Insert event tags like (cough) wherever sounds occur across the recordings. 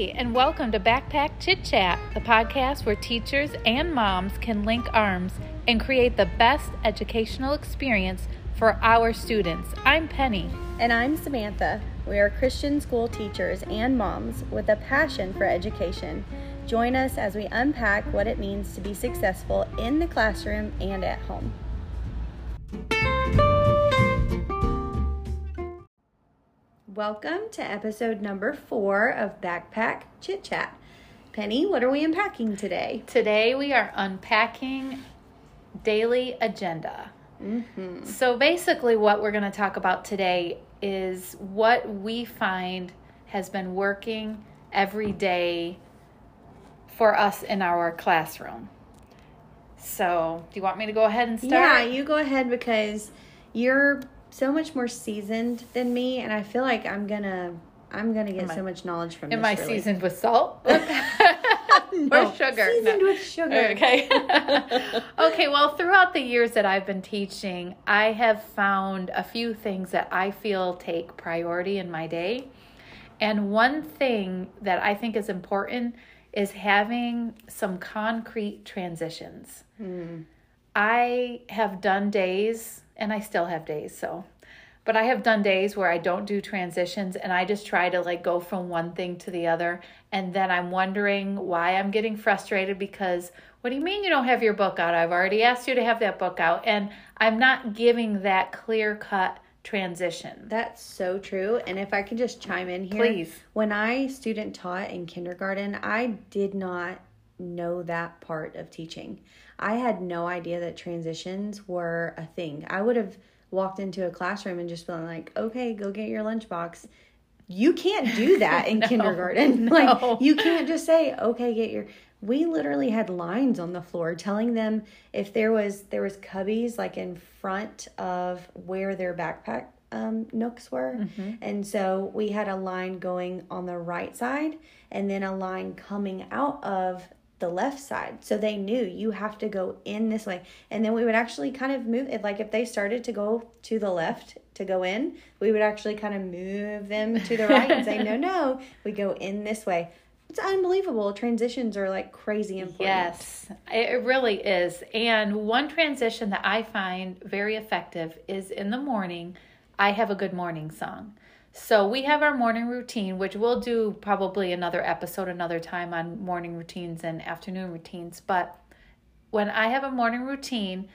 Hey, and welcome to Backpack Chit Chat, the podcast where teachers and moms can link arms and create the best educational experience for our students. I'm Penny. And I'm Samantha. We are Christian school teachers and moms with a passion for education. Join us as we unpack what it means to be successful in the classroom and at home. Welcome to episode number four of Backpack Chit Chat. Penny, what are we unpacking today? Today we are unpacking daily agenda. Mm-hmm. So basically, what we're going to talk about today is what we find has been working every day for us in our classroom. So, do you want me to go ahead and start? Yeah, you go ahead because you're so much more seasoned than me, and I feel like I'm gonna I'm gonna get so much knowledge from. Am this, I really. seasoned with salt (laughs) no, (laughs) or sugar? Seasoned No. with sugar. Okay. (laughs) okay, well, throughout the years that I've been teaching, I have found a few things that I feel take priority in my day. And one thing that I think is important is having some concrete transitions. Hmm. I have done days, and I still have days, so. But I have done days where I don't do transitions and I just try to like go from one thing to the other. And then I'm wondering why I'm getting frustrated because what do you mean you don't have your book out? I've already asked you to have that book out. And I'm not giving that clear cut transition. That's so true. And if I can just chime in here. Please. When I student taught in kindergarten, I did not know that part of teaching. I had no idea that transitions were a thing. I would have walked into a classroom and just been like, okay, go get your lunchbox. You can't do (laughs) that in kindergarten. (laughs) no. Like, you can't just say, okay, get your we literally had lines on the floor telling them if there was there was cubbies like in front of where their backpack um, nooks were and so we had a line going on the right side and then a line coming out of the left side so they knew you have to go in this way and then we would actually kind of move it like if they started to go to the left to go in we would actually kind of move them to the right and say no (laughs) no we go in this way it's unbelievable. Transitions are like crazy important. Yes, it really is. And one transition that I find very effective is in the morning, I have a good morning song. So we have our morning routine, which we'll do probably another episode another time on morning routines and afternoon routines. But when I have a morning routine,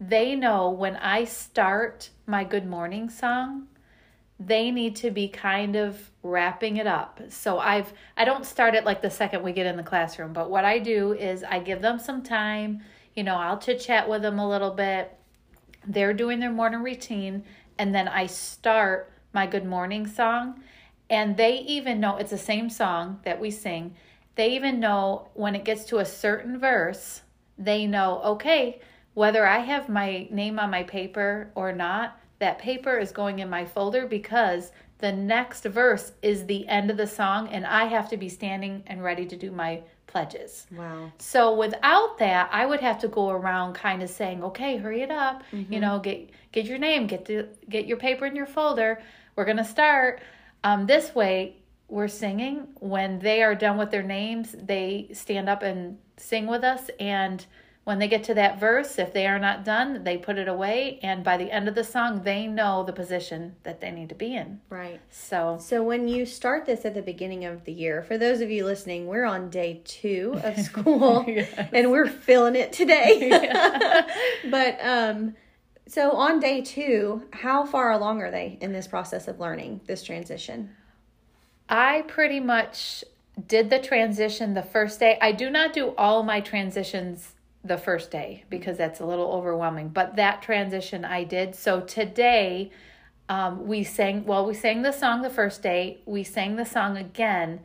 they know when I start my good morning song, they need to be kind of wrapping it up. So I've I don't start it like the second we get in the classroom, but what I do is I give them some time, you know, I'll chit chat with them a little bit. They're doing their morning routine and then I start my good morning song and they even know it's the same song that we sing. They even know when it gets to a certain verse, they know, okay, whether I have my name on my paper or not, that paper is going in my folder because the next verse is the end of the song and I have to be standing and ready to do my pledges. Wow. So without that, I would have to go around kind of saying, "Okay, hurry it up. You know, get get your name, get the get your paper in your folder. We're going to start." Um, this way, we're singing. When they are done with their names, they stand up and sing with us and when they get to that verse, if they are not done, they put it away. And by the end of the song, they know the position that they need to be in. Right. So, So when you start this at the beginning of the year, for those of you listening, we're on day two of (laughs) school (laughs) and we're feeling it today. (laughs) but um so on day two, how far along are they in this process of learning this transition? I pretty much did the transition the first day. I do not do all my transitions the first day because that's a little overwhelming, but that transition I did. So today, um, we sang, well, we sang the song the first day, we sang the song again.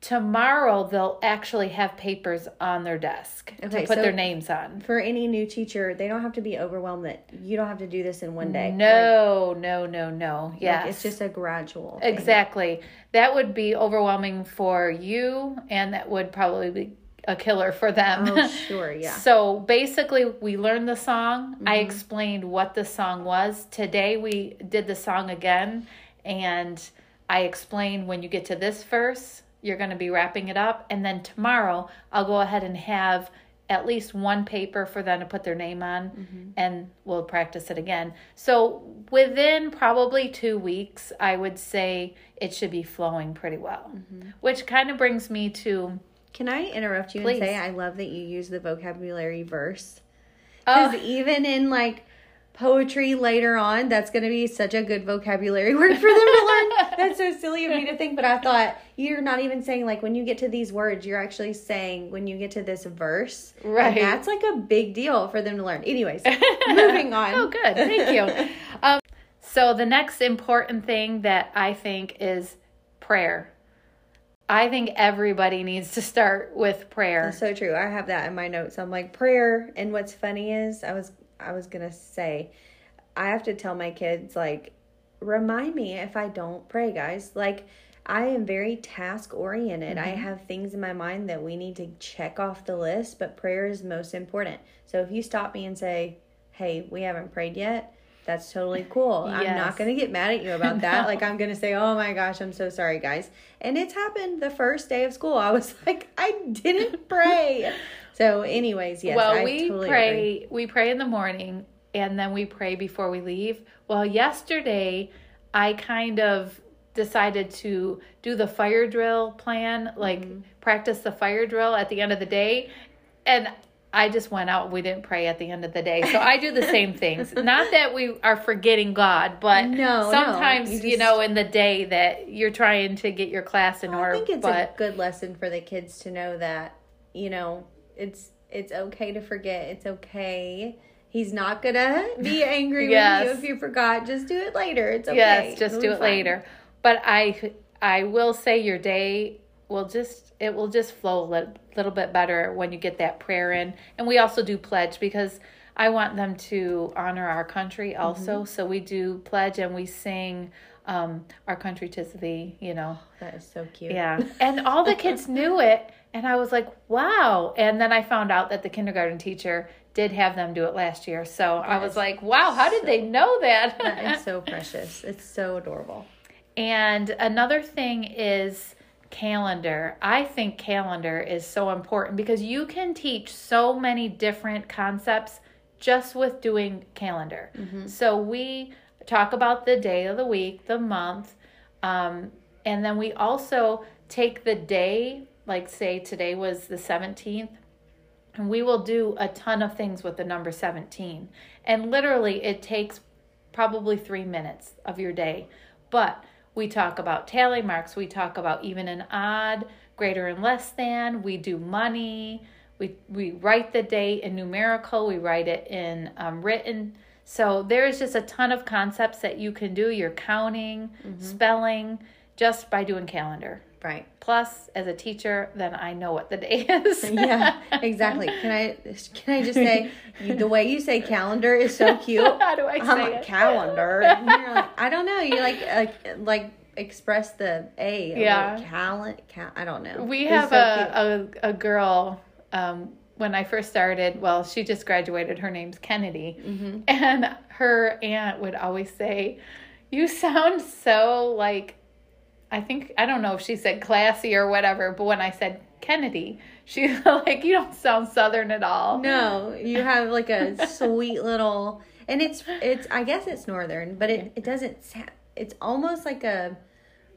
Tomorrow, they'll actually have papers on their desk Okay, to put so- their names on. For any new teacher, they don't have to be overwhelmed that you don't have to do this in one day. No, no, no, no. Like, it's just a gradual. thing. Exactly. That would be overwhelming for you, and that would probably be a killer for them. Oh, (laughs) sure, yeah. Mm-hmm. So basically, we learned the song. I explained what the song was. Today, we did the song again, and I explained when you get to this verse, you're going to be wrapping it up. And then tomorrow, I'll go ahead and have at least one paper for them to put their name on Mm-hmm. and we'll practice it again. So within probably two weeks, I would say it should be flowing pretty well. Mm-hmm. Which kind of brings me to Can I interrupt you Please. and say I love that you use the vocabulary verse? oh, even in like poetry later on, that's going to be such a good vocabulary (laughs) word for them to learn. That's so silly of me to think, but I thought you're not even saying like when you get to these words, you're actually saying when you get to this verse. And Right. that's like a big deal for them to learn. Anyways, (laughs) moving on. Oh, good. Thank you. (laughs) um, so, the next important thing that I think is prayer. I think everybody needs to start with prayer. That's so true. I have that in my notes. I'm like prayer, and what's funny is I was I was gonna say, I have to tell my kids like, remind me if I don't pray, guys. Like, I am very task oriented. I mm-hmm. have things in my mind that we need to check off the list, but prayer is most important. So if you stop me and say, "Hey, we haven't prayed yet," that's totally cool. I'm not going to get mad at you about (laughs) that. No. Like I'm going to say, "Oh my gosh, I'm so sorry, guys." And it's happened the first day of school. I was (laughs) like, "I didn't (laughs) pray." so, anyways, yes, well, I we totally pray. agree. We pray in the morning, and then we pray before we leave. Well, yesterday I kind of decided to do the fire drill plan, like Mm-hmm. practice the fire drill at the end of the day, and. I just went out. We didn't pray at the end of the day, so I do the same (laughs) things. Not that we are forgetting God, but No, no. sometimes You you, just- know in the day that you're trying to get your class in order. I think it's but a good lesson for the kids to know that you know it's it's okay to forget. It's okay. He's not gonna (laughs) be angry Yes. with you if you forgot. Just do it later. It's okay. Yes, just It'll do it fine. later. But I I will say your day will just it will just flow a little, little bit better when you get that prayer in. And we also do pledge because I want them to honor our country also. So we do pledge and we sing um, our country tis thee, you know. That is so cute. Yeah. And all the kids (laughs) knew it. And I was like, wow. And then I found out that the kindergarten teacher did have them do it last year. So I was like, wow, how did they know that? That is so (laughs) precious. It's so adorable. And another thing is calendar. I think calendar is so important because you can teach so many different concepts just with doing calendar. So we talk about the day of the week, the month, um, and then we also take the day, like say today was the 17th, and we will do a ton of things with the number 17. And literally, it takes probably three minutes of your day. But we talk about tally marks, we talk about even and odd, greater and less than, we do money, we, we write the date in numerical, we write it in um, written. So there's just a ton of concepts that you can do. You're counting, spelling, just by doing calendar. Right. Plus, as a teacher, then I know what the day is. (laughs) Yeah, exactly. Can I can I just say (laughs) the way you say calendar is so cute. How do I say it? calendar. Like, I don't know. You like (laughs) like like express the a. Yeah. Calendar. Cal- I don't know. We have so a, a, a girl, um, when I first started, well, she just graduated. Her name's Kennedy. Mm-hmm. And her aunt would always say, You sound so like, I think, I don't know if she said classy or whatever, but when I said Kennedy, she's (laughs) like, You don't sound Southern at all. No, you have like a (laughs) sweet little, and it's it's. I guess it's northern, but it it doesn't. Sound, it's almost like a.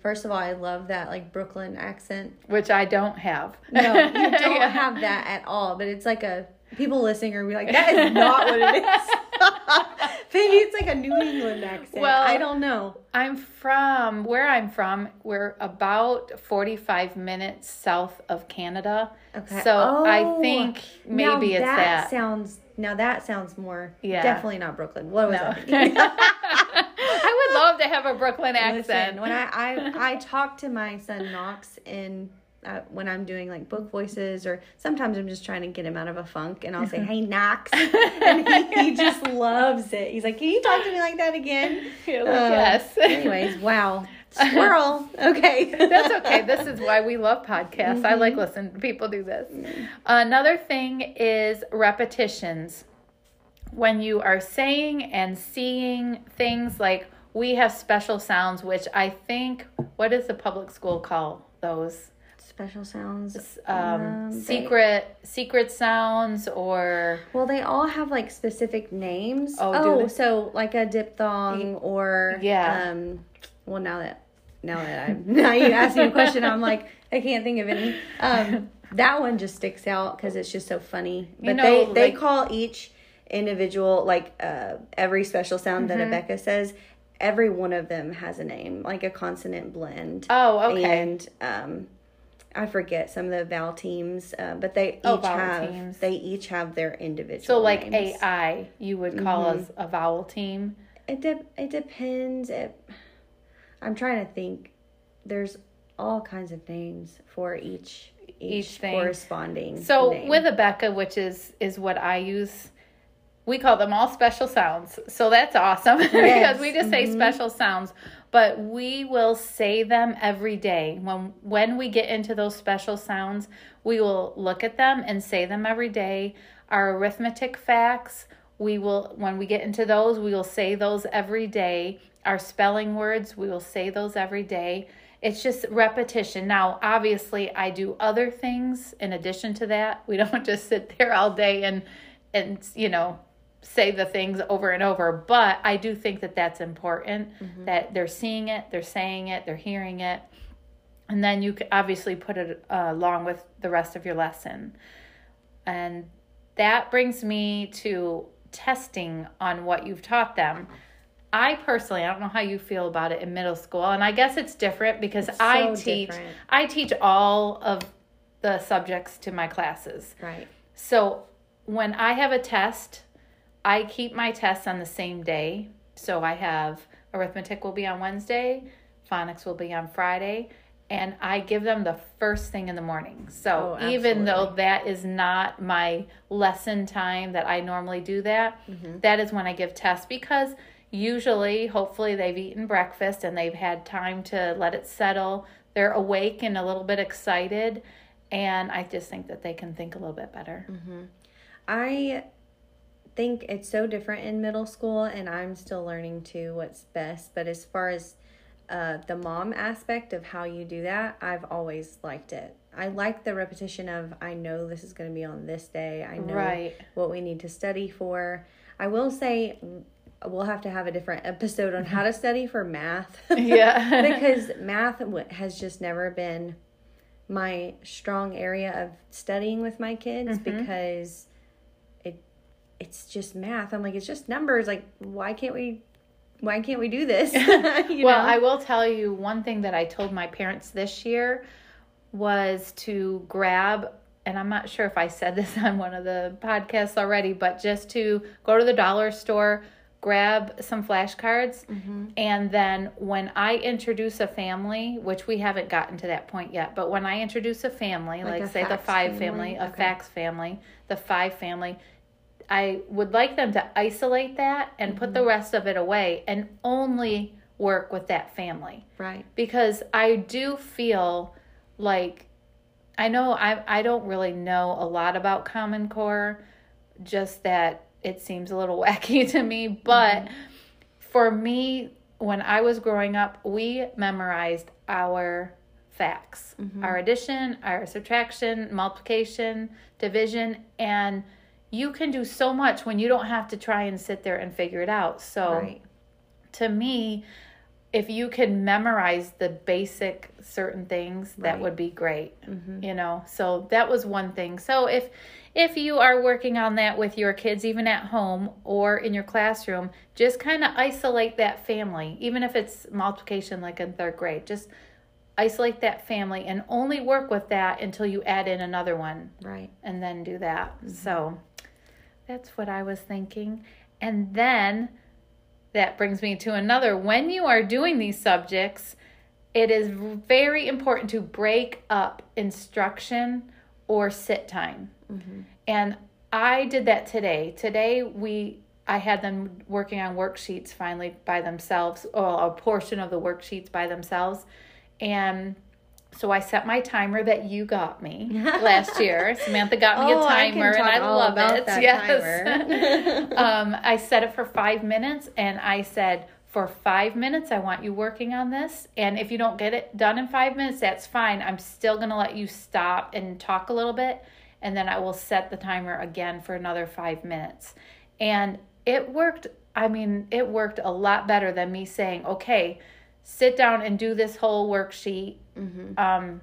First of all, I love that like Brooklyn accent. Which I don't have. No, you (laughs) don't Yeah. have that at all. But it's like a people listening are gonna be like, that is not what it is. (laughs) (laughs) Maybe it's like a New England accent. Well, I don't know. I'm from where I'm from. We're about 45 minutes south of Canada. Okay. So I Oh, think now maybe it's that. sounds. Now that sounds more. Yeah. Definitely not Brooklyn. What was No. I? (laughs) I would love to have a Brooklyn accent. Listen, when I, I I talk to my son Knox in uh, when I'm doing like book voices or sometimes I'm just trying to get him out of a funk and I'll say (laughs) hey Knox and he, he just loves it. He's like, can you talk to me like that again? (laughs) You're Uh, yes. (laughs) Anyways, wow, squirrel. Okay, That's okay. This is why we love podcasts. I Mm-hmm. like listen. people do this. Another thing is repetitions. When you are saying and seeing things like we have special sounds, which I think, what does the public school call those? Special sounds. um, Um, they- secret secret sounds or Well, they all have like specific names. Oh, oh so like a diphthong or Yeah. Um, well, now that now that I'm (laughs) now you asked me a question, I'm like I can't think of any. Um, that one just sticks out because it's just so funny. But You know, they they like- call each individual like uh, every special sound that Mm-hmm. Abeka says. Every one of them has a name, like a consonant blend. Oh, okay. And um, I forget some of the vowel teams, uh, but they each Oh, vowel have teams. they each have their individual. so like names. AI you would call Mm-hmm. us a vowel team. It de- it depends. It, I'm trying to think. There's all kinds of names for each each, Each thing. corresponding. So name. with Abeka, which is is what I use, we call them all special sounds. So that's awesome (laughs) because we just say mm-hmm. special sounds, but we will say them every day. When when we get into those special sounds, we will look at them and say them every day. Our arithmetic facts, we will when we get into those, we will say those every day. Our spelling words, we will say those every day it's just repetition. Now, obviously, I do other things in addition to that. We (laughs) don't just sit there all day and and you know say the things over and over. But I do think that that's important that they're seeing it, they're saying it, they're hearing it, and then you obviously put it uh, along with the rest of your lesson. And that brings me to testing on what you've taught them. I personally, I don't know how you feel about it in middle school, and I guess it's different because I so teach different. I teach all of the subjects to my classes. right. So when I have a test, I keep my tests on the same day. So I have arithmetic will be on Wednesday, phonics will be on Friday, and I give them the first thing in the morning. So Oh, even though that is not my lesson time that I normally do that, mm-hmm. that is when I give tests because usually hopefully they've eaten breakfast and they've had time to let it settle. They're awake and a little bit excited and I just think that they can think a little bit better. Mm-hmm. I think it's so different in middle school, and I'm still learning too what's best. But as far as uh, the mom aspect of how you do that, I've always liked it. I like the repetition of I know this is going to be on this day. I know Right. what we need to study for. I will say we'll have to have a different episode on how to (laughs) study for math. (laughs) Yeah. (laughs) because math has just never been my strong area of studying with my kids Mm-hmm. because it's just math. I'm like it's just numbers. Like why can't we why can't we do this? (laughs) (laughs) You well, know? I will tell you one thing that I told my parents this year was to grab, and I'm not sure if I said (laughs) this on one of the podcasts already, but just to go to the dollar store, grab some flashcards, Mm-hmm. and then when I introduce a family, which we haven't gotten to that point yet, but when I introduce a family, Like like, say the five family? family, a Okay. facts family, the five family, I would like them to isolate that and put Mm-hmm. the rest of it away and only work with that family right. because I do feel like I know I I don't really know a lot about Common Core, just that it seems a little (laughs) wacky to me, but for me when I was growing up, we memorized our facts, our addition, our subtraction, multiplication, division, and you can do so much when you don't have to try and sit there and figure it out. So Right. to me, if you can memorize the basic certain things, that Right. would be great. Mm-hmm. You know, so that was one thing. So if if you are working on that with your kids, even at home or in your classroom, just kind of isolate that family, even if it's multiplication like in third grade. Just isolate that family and only work with that until you add in another one Right. and then do that. Mm-hmm. So that's what I was thinking. And then that brings me to another. When you are doing these subjects, it is very important to break up instruction or sit time. Mm-hmm. And I did that today. Today we I had them working on worksheets finally by themselves, or a portion of the worksheets by themselves. And so I set my timer that you got me (laughs) last year. Samantha got me Oh, a I timer and I love it. yes. (laughs) (laughs) um, I set it for five minutes and I said for five minutes, I want you working on this. And if you don't get it done in five minutes, that's fine. I'm still going to let you stop and talk a little bit. And then I will set the timer again for another five minutes. And it worked. I mean, it worked a lot better than me saying, okay, sit down and do this whole worksheet. Mm-hmm. Um,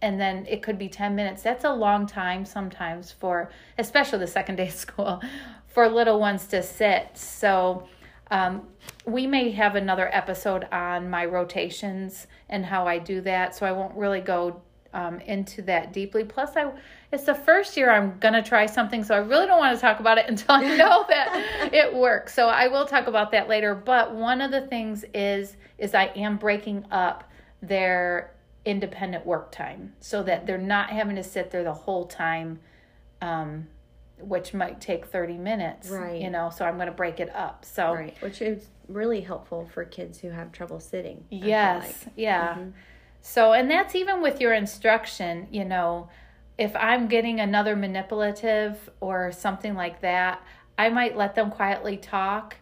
and then it could be 10 minutes. That's a long time sometimes for, especially the second (laughs) day of school, for little ones to sit. So, um, we may have another episode on my rotations and how I do that. So I won't really go um, into that deeply. Plus, I it's the first year I'm gonna try something, so I really don't want to talk about it (laughs) until I know (laughs) that it works. So I will talk about that later. But one of the things is is I am breaking up their independent work time so that they're not having to sit there the whole time. Um, which might take 30 minutes right you know so i'm going to break it up so right which is really helpful for kids who have trouble sitting yes like. yeah mm-hmm. so and that's even with your instruction you know if i'm getting another manipulative or something like that i might let them quietly talk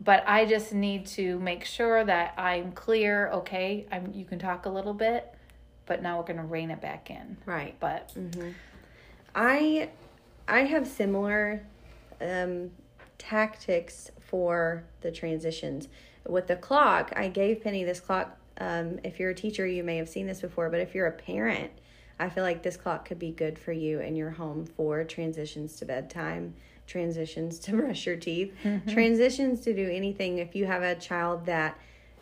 but i just need to make sure that i'm clear okay i'm you can talk a little bit but now we're going to rein it back in right but mm-hmm. i I have similar um, tactics for the transitions. With the clock, I gave Penny this clock. Um, if you're a teacher, you may have seen this before, but if you're a parent, I feel like this clock could be good for you in your home for transitions to bedtime, transitions to (laughs) brush your teeth, mm-hmm. transitions to do anything. If you have a child that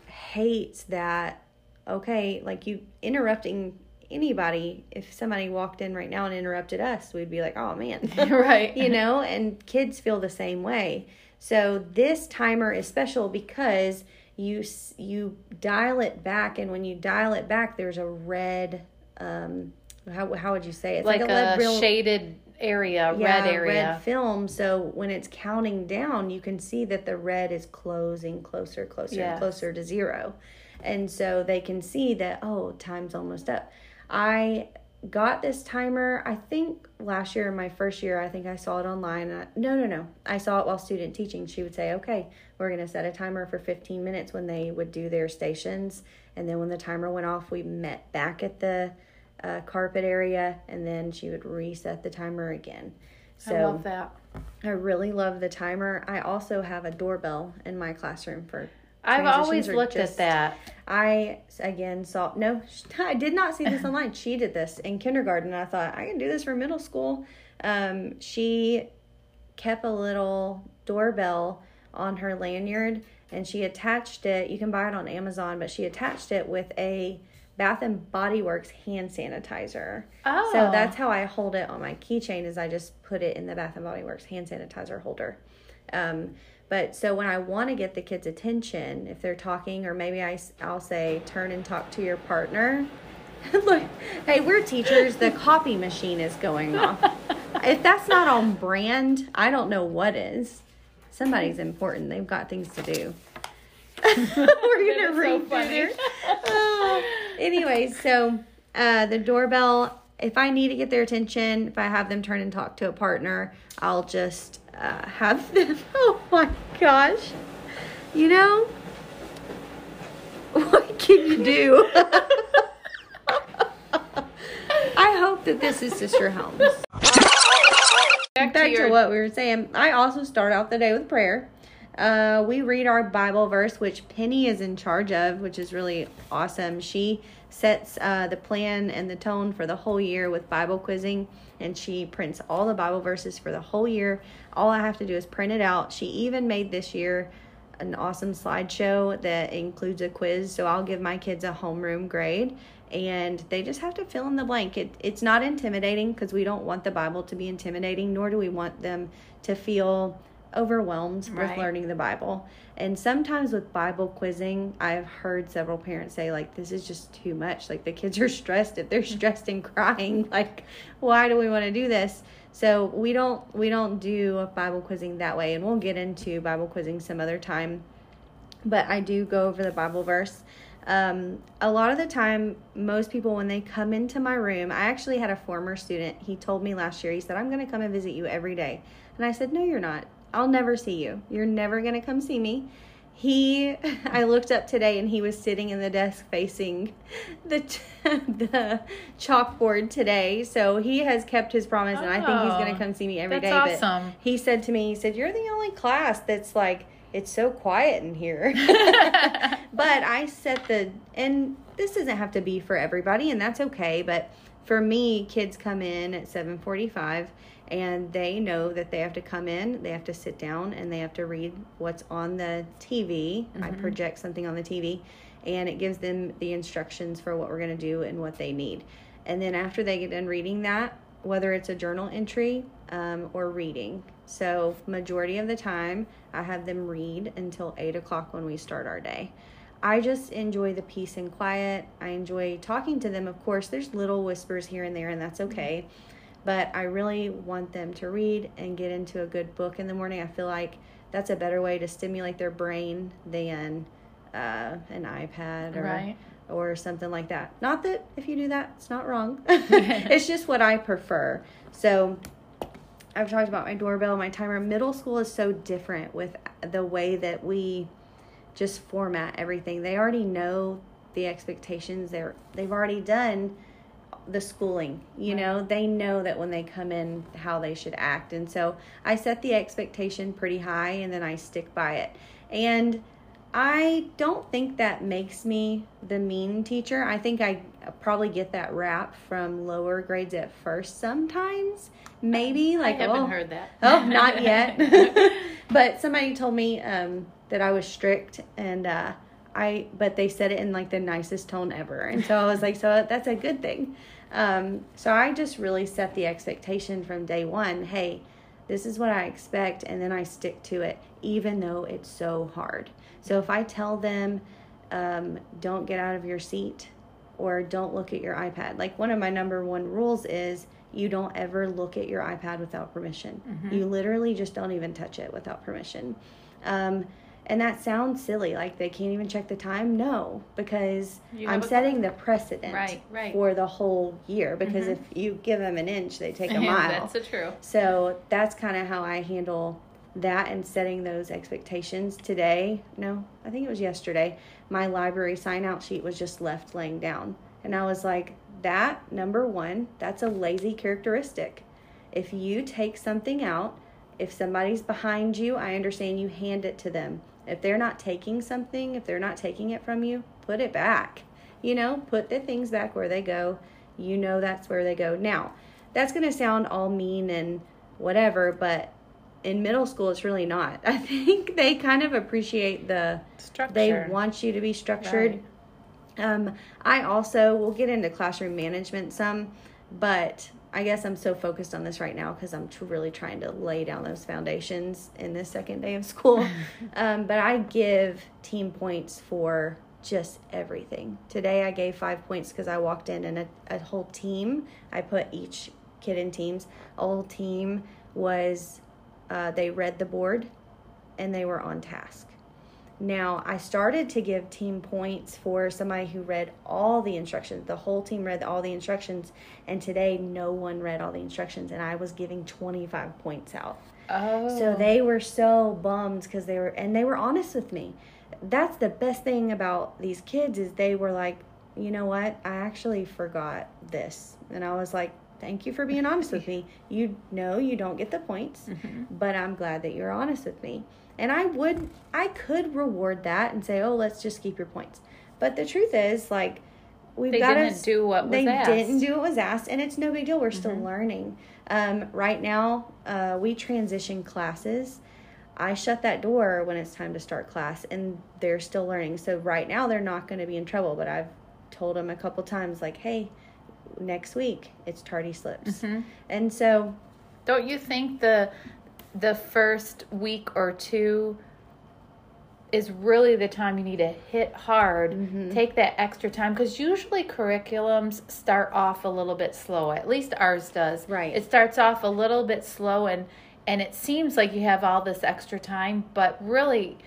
hates that, okay, like you interrupting anybody if somebody walked in right now and interrupted us we'd be like oh man (laughs) right you know and kids feel the same way so this timer is special because you you dial it back and when you dial it back there's a red um how, how would you say it? it's like, like a, a real, shaded area yeah, red area red film so when it's counting down you can see that the red is closing closer closer yes. and closer to zero and so they can see that oh time's almost up I got this timer, I think last year, my first year, I think I saw it online. I, no, no, no. I saw it while student teaching. She would say, okay, we're going to set a timer for 15 minutes when they would do their stations. And then when the timer went off, we met back at the uh, carpet area and then she would reset the timer again. So I love that. I really love the timer. I also have a doorbell in my classroom for I've always looked just, at that. I again saw no, (laughs) I did not see this (laughs) online. She did this in kindergarten. I thought I can do this for middle school. Um, she kept a little doorbell on her lanyard and she attached it. You can buy it on Amazon, but she attached it with a Bath and Body Works hand sanitizer. Oh. So that's how I hold it on my keychain is I just put it in the Bath and Body Works hand sanitizer holder. Um, but so when I want to get the kids' attention, if they're talking, or maybe I, I'll say, turn and talk to your partner. (laughs) Look, hey, we're teachers. The copy machine is going off. (laughs) if that's not on brand, I don't know what is. Somebody's important. They've got things to do. (laughs) we're gonna read so uh, anyway, so uh, the doorbell. If I need to get their attention, if I have them turn and talk to a partner, I'll just uh, have (laughs) them. Oh my gosh. You know, (laughs) what can you do? (laughs) I hope that this is Sister Helms. Back, Back to, your... to, what we were saying. I also start out the day with prayer. Uh, we read our Bible verse, which Penny is in charge of, which is really awesome. She sets uh, the plan and the tone for the whole year with Bible quizzing, and she prints all the Bible verses for the whole year. All I have to do is print it out. She even made this year an awesome slideshow that includes a quiz, so I'll give my kids a homeroom grade. And they just have to fill in the blank. It, it's not intimidating because we don't want the Bible to be intimidating, nor do we want them to feel overwhelmed right. with learning the Bible. And sometimes with Bible quizzing, I've heard several parents say, like, this is just too much. Like, the kids are (laughs) stressed. If they're (laughs) stressed and crying, like, why do we want to do this? So we don't we don't do Bible quizzing that way, and we'll get into Bible quizzing some other time. But I do go over the Bible verse. Um, a lot of the time, most people when they come into my room, I actually had a former student. He told me last year. He said, "I'm going to come and visit you every day," and I said, "No, you're not. I'll never see you. You're never going to come see me. he (laughs) I looked up today and he was sitting in the desk facing (laughs) the (laughs) the chalkboard today. So he has kept his promise and I think he's going Oh, to come see me every day. that's But awesome. he said to me, he said, "You're the only class that's like it's so quiet in here." but I set the and this doesn't have to be for everybody and that's okay, but for me, kids come in at 7:45 and they know that they have to come in, they have to sit down and they have to read what's on the TV. I project something on the TV and it gives them the instructions for what we're going to do and what they need. And then after they get done reading that, whether it's a journal entry um, or reading. So, majority of the time, I have them read until 8 o'clock when we start our day. I just enjoy the peace and quiet. I enjoy talking to them. Of course, there's little whispers here and there, and that's okay. But I really want them to read and get into a good book in the morning. I feel like that's a better way to stimulate their brain than uh, an iPad or Right. or something like that. Not that if you do that, it's not wrong. (laughs) (laughs) it's just what I prefer. So I've talked about my doorbell, my timer. Middle school is so different with the way that we just format everything. They already know the expectations. They're they've already done the schooling. You Right. know, they know that when they come in how they should act. And so I set the expectation pretty high and then I stick by it. And I don't think that makes me the mean teacher. I think I probably get that rap from lower grades at first sometimes. Maybe like I haven't oh, heard that. Oh, not (laughs) yet. (laughs) but somebody told me um, that I was strict, and uh, I. But they said it in like the nicest tone ever, and so I was like, so that's a good thing. Um, so I just really set the expectation from day one. Hey, this is what I expect, and then I stick to it, even though it's so hard. So if I tell them, um, don't get out of your seat or don't look at your iPad. Like one of my number one rules is you don't ever look at your iPad without permission. You literally just don't even touch it without permission. Um, and that sounds silly, like they can't even check the time. No, because You I'm setting the precedent Right, right. for the whole year. Because mm-hmm. if you give them an inch, they take a (laughs) mile. That's the true. So that's kind of how I handle that and setting those expectations. Today, no, I think it was yesterday, my library sign out sheet was just left laying down. And I was like, that, number one, that's a lazy characteristic. If you take something out, if somebody's behind you, I understand you hand it to them. If they're not taking something, if they're not taking it from you, put it back. You know, put the things back where they go. You know that's where they go. Now, that's going to sound all mean and whatever, but in middle school, it's really not. (laughs) I think they kind of appreciate the, Structure. they want you to be structured. Right. Um, I also will get into classroom management some, but I guess I'm so focused on this right now because I'm tr- really trying to lay down those foundations in this second day of school. (laughs) um, but I give team points for just everything. Today I gave five points because I walked in and a, a whole team, I put each kid in teams. A whole team was, uh, they read the board and they were on task. Now, I started to give team points for somebody who read all the instructions. The whole team read all the instructions, and today no one read all the instructions, and I was giving 25 points out. Oh. So they were so bummed because they were, and they were honest with me. That's the best thing about these kids is they were like, you know what? I actually forgot this, and I was like, thank you for being honest with (laughs) me. You know you don't get the points, mm-hmm. but I'm glad that you're honest with me. And I would, I could reward that and say, oh, let's just keep your points. But the truth is, like, we've They got to do what was they asked. didn't do what was asked, and it's no big deal. We're still learning. Um, right now, uh, we transition classes. I shut that door when it's time to start class, and they're still learning. So right now, they're not going to be in trouble. But I've told them a couple times, like, "Hey, next week it's tardy slips," Mm-hmm. and so Don't you think the the first week or two is really the time you need to hit hard, Mm-hmm. take that extra time because usually curriculums start off a little bit slow. At least ours does. Right. It starts off a little bit slow and and it seems like you have all this extra time, but really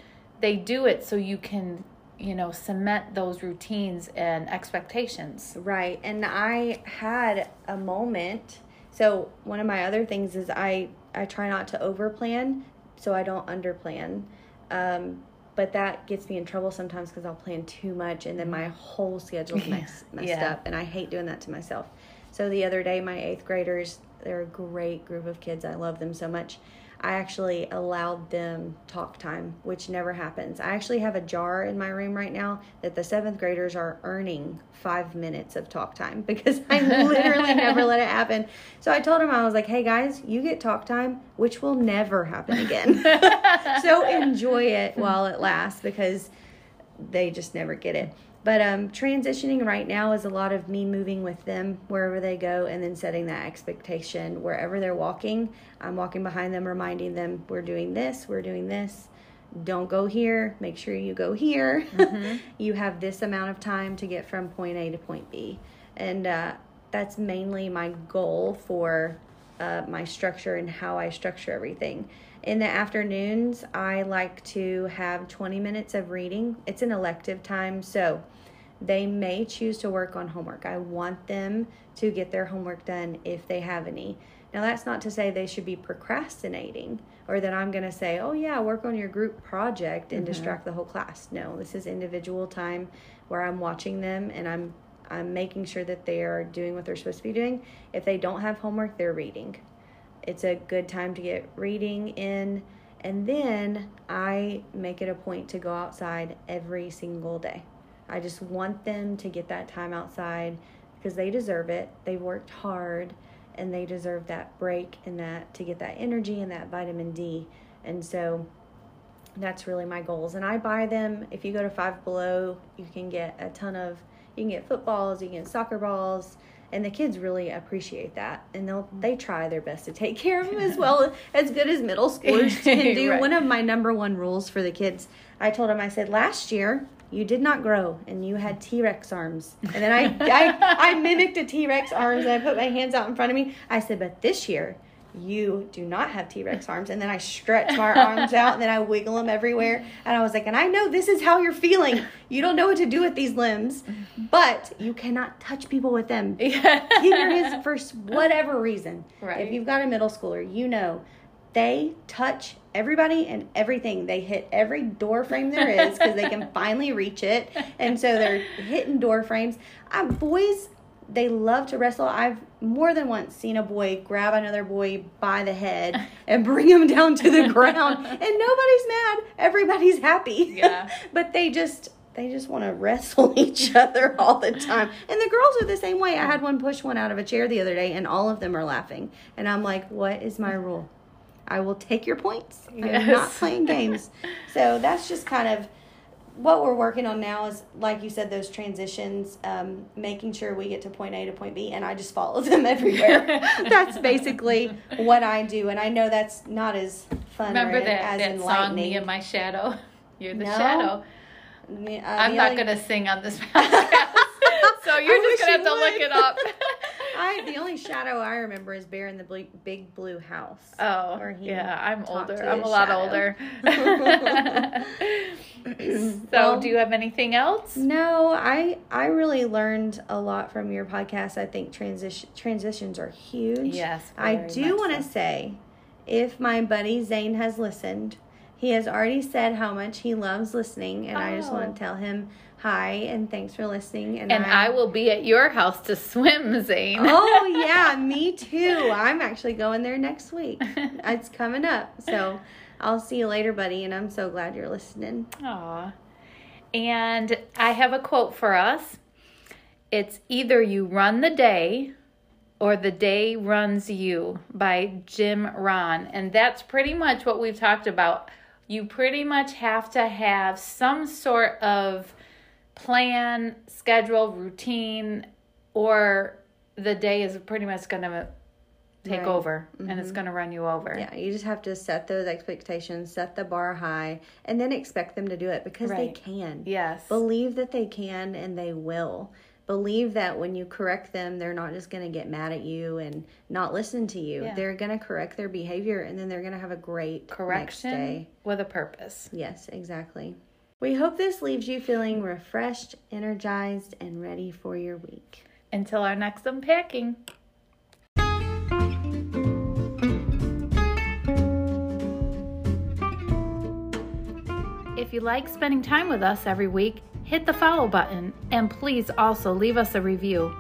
they do it so you can, you know, cement those routines and expectations. Right. And I had a moment. So one of my other things is I I try not to overplan so I don't underplan. Um but that gets me in trouble sometimes because I'll plan too much and then my whole schedule's (laughs) mess, messed Yeah. up. And I hate doing that to myself. So the other day, my eighth graders, they're a great group of kids. I love them so much. I actually allowed them talk time, which never happens. I actually have a jar in my room right now that the seventh graders are earning five minutes of talk time (laughs) because I literally never let it happen. So I told them, I was like, hey guys, you get talk time, which will never happen again. (laughs) so enjoy it while it lasts because they just never get it. But um, transitioning right now is a lot of me moving with them wherever they go and then setting that expectation wherever they're walking. I'm walking behind them, reminding them we're doing this, we're doing this. Don't go here. Make sure you go here. (laughs) you have this amount of time to get from point A to point B. And uh, that's mainly my goal for uh, my structure and how I structure everything. In the afternoons, I like to have 20 minutes of reading. It's an elective time, so they may choose to work on homework. I want them to get their homework done if they have any. Now, that's not to say they should be procrastinating or that I'm going to say, oh, yeah, work on your group project and mm-hmm. distract the whole class. No, this is individual time where I'm watching them and I'm I'm making sure that they are doing what they're supposed to be doing. If they don't have homework, they're reading. It's a good time to get reading in. And then I make it a point to go outside every single day. I just want them to get that time outside because they deserve it. They've worked hard and they deserve that break and that to get that energy and that vitamin D. And so that's really my goals. And I buy them. If you go to Five Below, you can get a ton of. You can get footballs. You can get soccer balls, and the kids really appreciate that. And they'll mm-hmm. they try their best to take care of them as (laughs) well as good as middle schoolers (laughs) can do. Right. One of my number one rules for the kids, I told them, I said last year. You did not grow, and you had T Rex arms. And then I, I, I mimicked a T Rex arms, and I put my hands out in front of me. I said, but this year, you do not have T Rex arms. And then I stretch my arms out and then I wiggle them everywhere. And I was like, and I know this is how you're feeling. You don't know what to do with these limbs, but you cannot touch people with them. (laughs) Yeah. Here it is for whatever reason. Right. If you've got a middle schooler, you know they touch everybody and everything. They hit every door frame there is because they can (laughs) finally reach it. And so they're hitting door frames. Um, boys, they love to wrestle. I've more than once seen a boy grab another boy by the head (laughs) and bring him down to the ground. And nobody's mad. Everybody's happy. Yeah. (laughs) but they just they just want to wrestle each other all the time. And the girls are the same way. I had one push one out of a chair the other day and all of them are laughing. And I'm like, "What is my rule? I will take your points. I'm not playing games." (laughs) So that's just kind of what we're working on now is like you said those transitions um, making sure we get to point a to point b and i just follow (laughs) them everywhere (laughs) that's basically what i do and i know that's not as fun Remember that, as that song, Me and My Shadow? You're the No. shadow. Uh, I'm not to sing on this podcast. so you're I just going to have to you look it up. I the only shadow I remember is Bear in the Ble- Big Blue House. Oh, yeah, I'm older. I'm a lot shadow. older. (laughs) so, Well- do you have anything else? No, I I really learned a lot from your podcast. I think transition transitions are huge. Yes, I do want to so. say, if my buddy Zane has listened, he has already said how much he loves listening, and I just Oh. want to tell him hi and thanks for listening. And, And I will be at your house to swim, Zane. oh (laughs) yeah, me too. I'm actually going there next week. (laughs) It's coming up. So I'll see you later, buddy, and I'm so glad you're listening. Aw. And I have a quote for us. It's either you run the day or the day runs you by Jim Rohn. And that's pretty much what we've talked about. You pretty much have to have some sort of plan, schedule, routine, or the day is pretty much going to take Right. over and it's mm-hmm. going to run you over. Yeah, you just have to set those expectations, set the bar high, and then expect them to do it because they can. Yes. Believe that they can and they will. Believe that when you correct them, they're not just going to get mad at you and not listen to you. Yeah. They're going to correct their behavior and then they're going to have a great Correction next day. with a purpose. Yes, exactly. We hope this leaves you feeling refreshed, energized, and ready for your week. Until our next unpacking. If you like spending time with us every week, hit the follow button and please also leave us a review.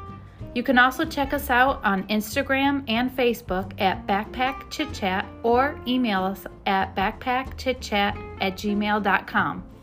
You can also check us out on Instagram and Facebook at Backpack Chit Chat or email us at backpackchitchat at gmail.com.